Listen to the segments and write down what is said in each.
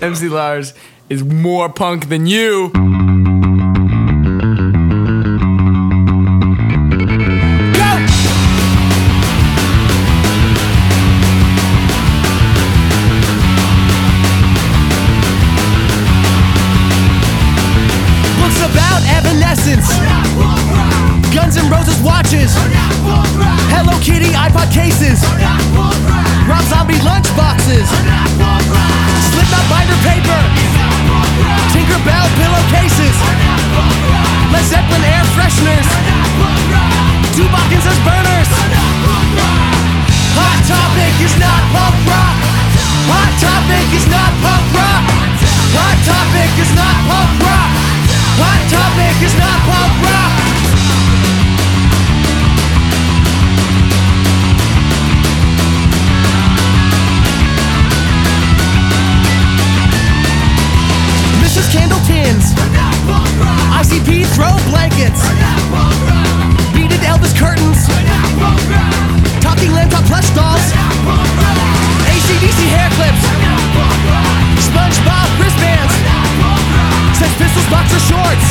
MC Lars is more punk than you. Guns and Roses watches. Is not punk Pistols boxer shorts.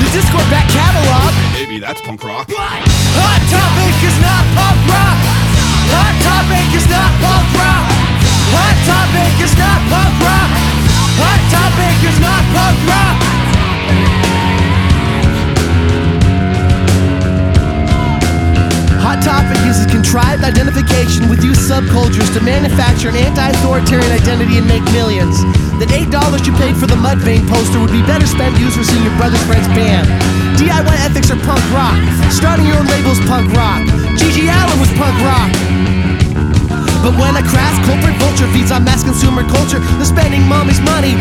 The Dischord back catalog. Maybe that's punk rock. Hot topic is not punk rock. Hot topic is not punk rock. Hot topic is not punk rock. Hot topic is not punk rock. Subcultures to manufacture an anti-authoritarian identity and make millions. That eight dollars you paid for the Mudvayne poster would be better spent using your brother's friend's band. DIY ethics are punk rock. Starting your own label's punk rock. GG Allin was punk rock. But when a crass corporate vulture feeds on mass consumer culture, the spending mommy's money